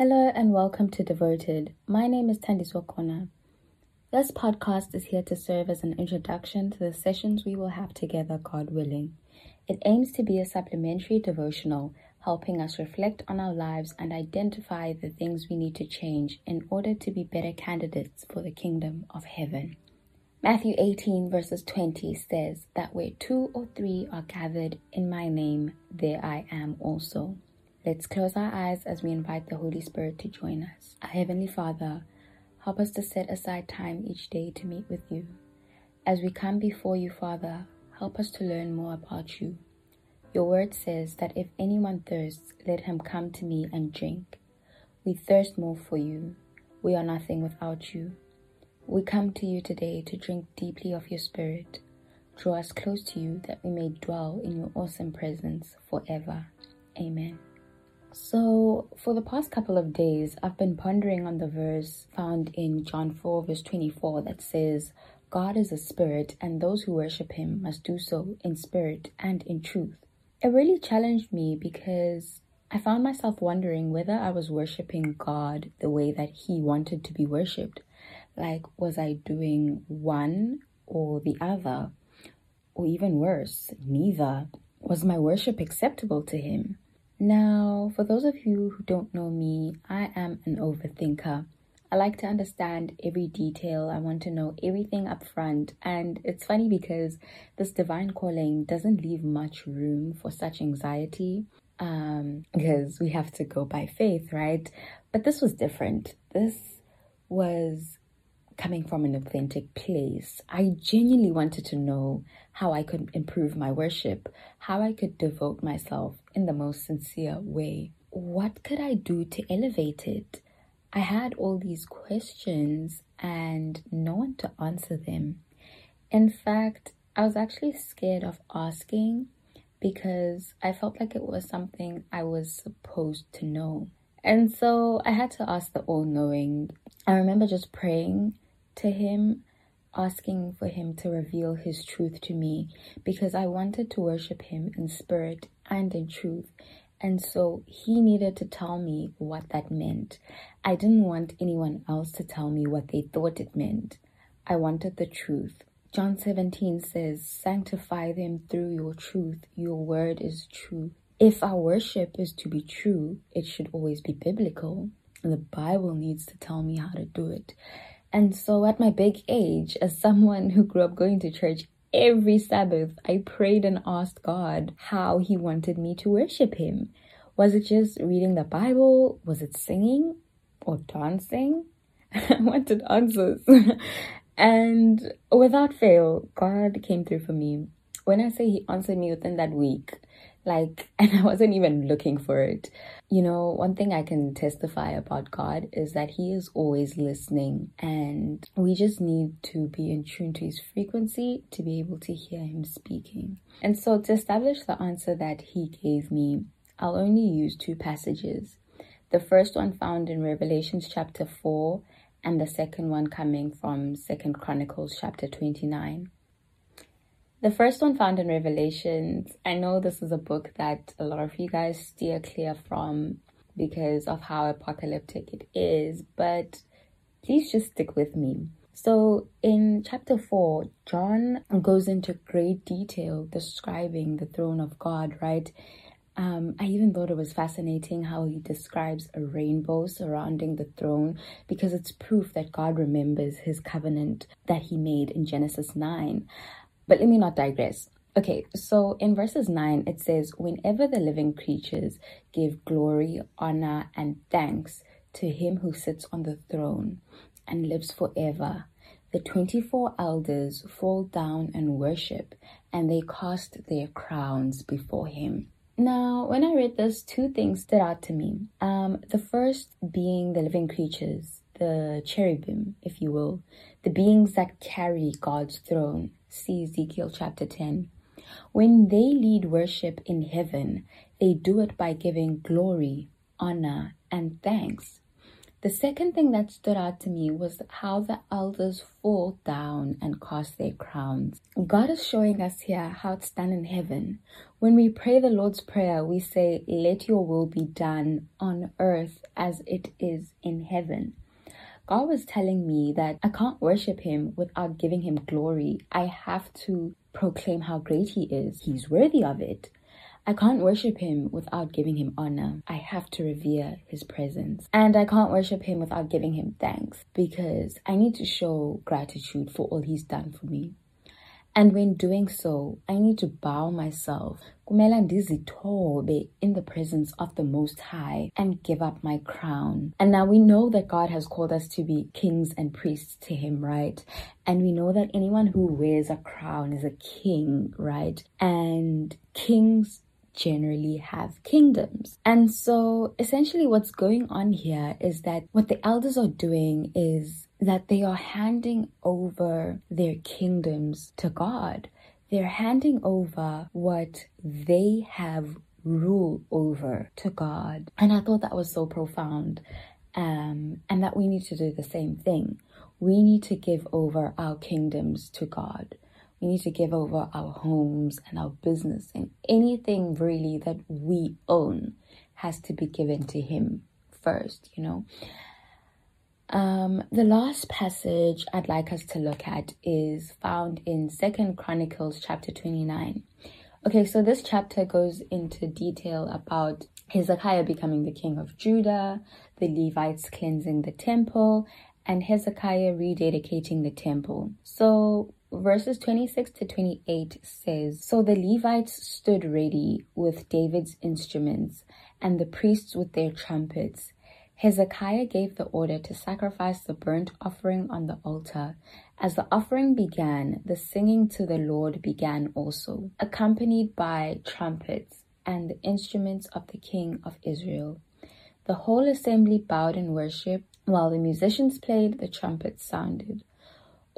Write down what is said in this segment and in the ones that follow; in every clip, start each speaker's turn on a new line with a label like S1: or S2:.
S1: Hello and welcome to Devoted. My name is Tandiswa Kona. This podcast is here to serve as an introduction to the sessions we will have together, God willing. It aims to be a supplementary devotional, helping us reflect on our lives and identify the things we need to change in order to be better candidates for the kingdom of heaven. Matthew 18, verses 20 says that where two or three are gathered in my name, there I am also. Let's close our eyes as we invite the Holy Spirit to join us. Our Heavenly Father, help us to set aside time each day to meet with you. As we come before you, Father, help us to learn more about you. Your word says that if anyone thirsts, let him come to me and drink. We thirst more for you. We are nothing without you. We come to you today to drink deeply of your Spirit. Draw us close to you that we may dwell in your awesome presence forever. Amen. So, for the past couple of days, I've been pondering on the verse found in John 4, verse 24, that says, God is a spirit, and those who worship him must do so in spirit and in truth. It really challenged me because I found myself wondering whether I was worshiping God the way that he wanted to be worshipped. Like, was I doing one or the other? Or even worse, neither. Was my worship acceptable to him? Now, for those of you who don't know me, I am an overthinker. I like to understand every detail. I want to know everything up front. And it's funny because this divine calling doesn't leave much room for such anxiety um, because we have to go by faith, right? But this was different. This was coming from an authentic place. I genuinely wanted to know how I could improve my worship, how I could devote myself in the most sincere way. What could I do to elevate it? I had all these questions and no one to answer them. In fact, I was actually scared of asking because I felt like it was something I was supposed to know. And so I had to ask the all knowing. I remember just praying to him, asking for him to reveal his truth to me because I wanted to worship him in spirit and in truth. And so he needed to tell me what that meant. I didn't want anyone else to tell me what they thought it meant. I wanted the truth. John 17 says, Sanctify them through your truth. Your word is true. If our worship is to be true, it should always be biblical. The Bible needs to tell me how to do it. And so, at my big age, as someone who grew up going to church every Sabbath, I prayed and asked God how He wanted me to worship Him. Was it just reading the Bible? Was it singing or dancing? I wanted answers. and without fail, God came through for me. When I say He answered me within that week, like, and I wasn't even looking for it. You know, one thing I can testify about God is that He is always listening, and we just need to be in tune to His frequency to be able to hear Him speaking. And so, to establish the answer that He gave me, I'll only use two passages. The first one found in Revelations chapter 4, and the second one coming from Second Chronicles chapter 29. The first one found in Revelations. I know this is a book that a lot of you guys steer clear from because of how apocalyptic it is, but please just stick with me. So, in chapter 4, John goes into great detail describing the throne of God, right? Um, I even thought it was fascinating how he describes a rainbow surrounding the throne because it's proof that God remembers his covenant that he made in Genesis 9. But let me not digress. Okay, so in verses 9, it says, Whenever the living creatures give glory, honor, and thanks to him who sits on the throne and lives forever, the 24 elders fall down and worship, and they cast their crowns before him. Now, when I read this, two things stood out to me. Um, the first being the living creatures, the cherubim, if you will, the beings that carry God's throne see Ezekiel chapter 10. When they lead worship in heaven, they do it by giving glory, honor, and thanks. The second thing that stood out to me was how the elders fall down and cast their crowns. God is showing us here how it's done in heaven. When we pray the Lord's Prayer, we say, Let your will be done on earth as it is in heaven. God was telling me that I can't worship Him without giving Him glory. I have to proclaim how great He is. He's worthy of it. I can't worship him without giving him honor. I have to revere his presence. And I can't worship him without giving him thanks because I need to show gratitude for all he's done for me. And when doing so, I need to bow myself in the presence of the Most High and give up my crown. And now we know that God has called us to be kings and priests to Him, right? And we know that anyone who wears a crown is a king, right? And kings generally have kingdoms. And so essentially what's going on here is that what the elders are doing is that they are handing over their kingdoms to God. They're handing over what they have rule over to God. And I thought that was so profound. Um, and that we need to do the same thing. We need to give over our kingdoms to God. We need to give over our homes and our business and anything really that we own has to be given to Him first, you know. Um, the last passage I'd like us to look at is found in Second Chronicles chapter 29. Okay, so this chapter goes into detail about Hezekiah becoming the king of Judah, the Levites cleansing the temple, and Hezekiah rededicating the temple. So verses 26 to 28 says So the Levites stood ready with David's instruments and the priests with their trumpets. Hezekiah gave the order to sacrifice the burnt offering on the altar. As the offering began, the singing to the Lord began also, accompanied by trumpets and the instruments of the king of Israel. The whole assembly bowed in worship, while the musicians played, the trumpets sounded.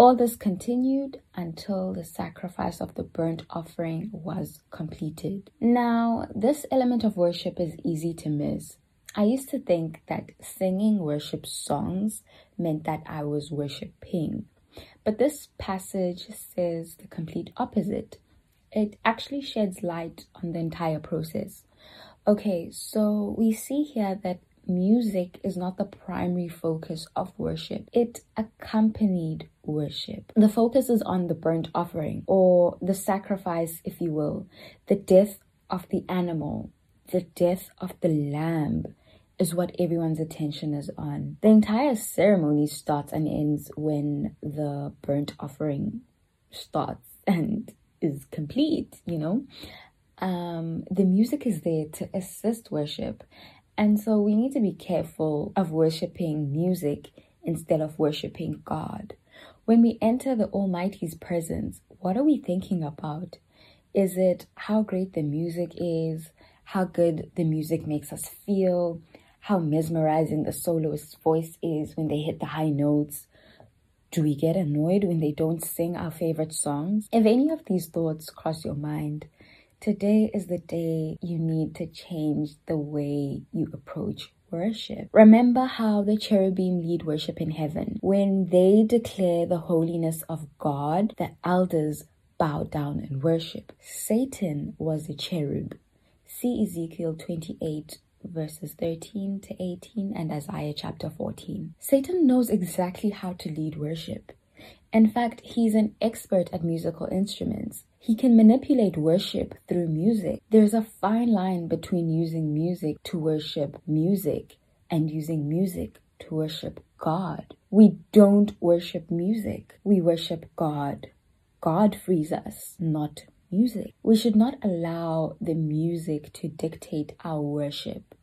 S1: All this continued until the sacrifice of the burnt offering was completed. Now, this element of worship is easy to miss. I used to think that singing worship songs meant that I was worshiping. But this passage says the complete opposite. It actually sheds light on the entire process. Okay, so we see here that music is not the primary focus of worship. It accompanied worship. The focus is on the burnt offering or the sacrifice, if you will, the death of the animal, the death of the lamb is what everyone's attention is on. The entire ceremony starts and ends when the burnt offering starts and is complete, you know. Um, the music is there to assist worship and so we need to be careful of worshiping music instead of worshiping God. When we enter the Almighty's presence, what are we thinking about? Is it how great the music is, how good the music makes us feel, how mesmerizing the soloist's voice is when they hit the high notes? Do we get annoyed when they don't sing our favorite songs? If any of these thoughts cross your mind, Today is the day you need to change the way you approach worship. Remember how the cherubim lead worship in heaven. When they declare the holiness of God, the elders bow down and worship. Satan was a cherub. See Ezekiel 28 verses 13 to 18 and Isaiah chapter 14. Satan knows exactly how to lead worship. In fact, he's an expert at musical instruments. He can manipulate worship through music. There's a fine line between using music to worship music and using music to worship God. We don't worship music, we worship God. God frees us, not music. We should not allow the music to dictate our worship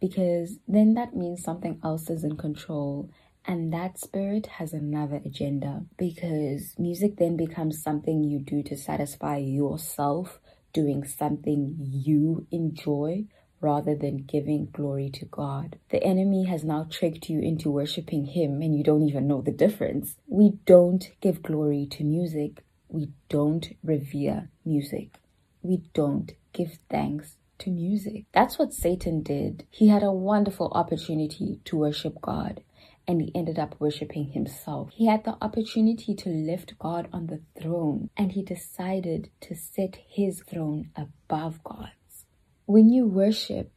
S1: because then that means something else is in control and that spirit has another agenda because music then becomes something you do to satisfy yourself, doing something you enjoy rather than giving glory to God. The enemy has now tricked you into worshiping Him and you don't even know the difference. We don't give glory to music, we don't revere music, we don't give thanks to music. That's what Satan did. He had a wonderful opportunity to worship God and he ended up worshiping himself. He had the opportunity to lift God on the throne and he decided to set his throne above God's. When you worship,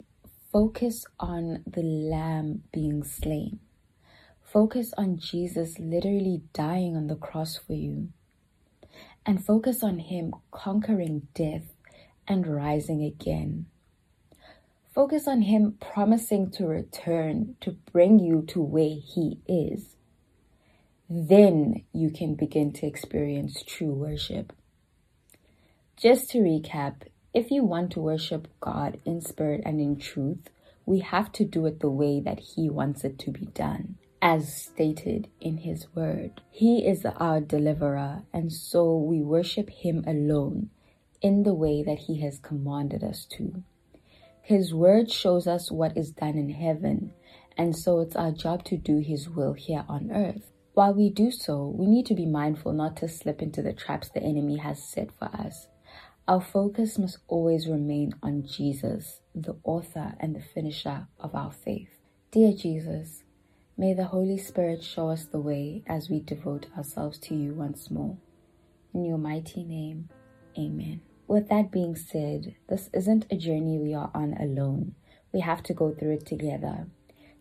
S1: focus on the lamb being slain. Focus on Jesus literally dying on the cross for you. And focus on him conquering death and rising again. Focus on Him promising to return to bring you to where He is. Then you can begin to experience true worship. Just to recap, if you want to worship God in spirit and in truth, we have to do it the way that He wants it to be done, as stated in His Word. He is our deliverer, and so we worship Him alone in the way that He has commanded us to. His word shows us what is done in heaven, and so it's our job to do His will here on earth. While we do so, we need to be mindful not to slip into the traps the enemy has set for us. Our focus must always remain on Jesus, the author and the finisher of our faith. Dear Jesus, may the Holy Spirit show us the way as we devote ourselves to you once more. In your mighty name, amen. With that being said, this isn't a journey we are on alone. We have to go through it together.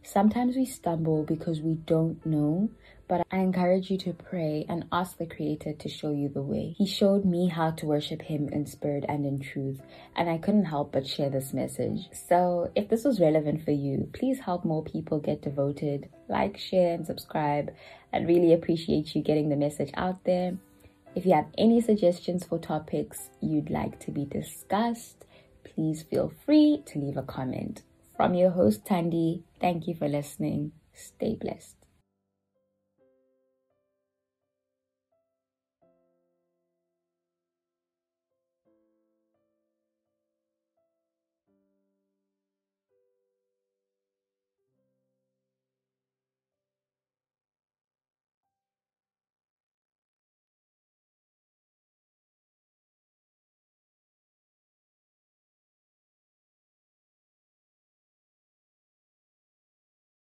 S1: Sometimes we stumble because we don't know, but I encourage you to pray and ask the Creator to show you the way. He showed me how to worship Him in spirit and in truth, and I couldn't help but share this message. So, if this was relevant for you, please help more people get devoted. Like, share, and subscribe. I'd really appreciate you getting the message out there. If you have any suggestions for topics you'd like to be discussed, please feel free to leave a comment. From your host, Tandy, thank you for listening. Stay blessed.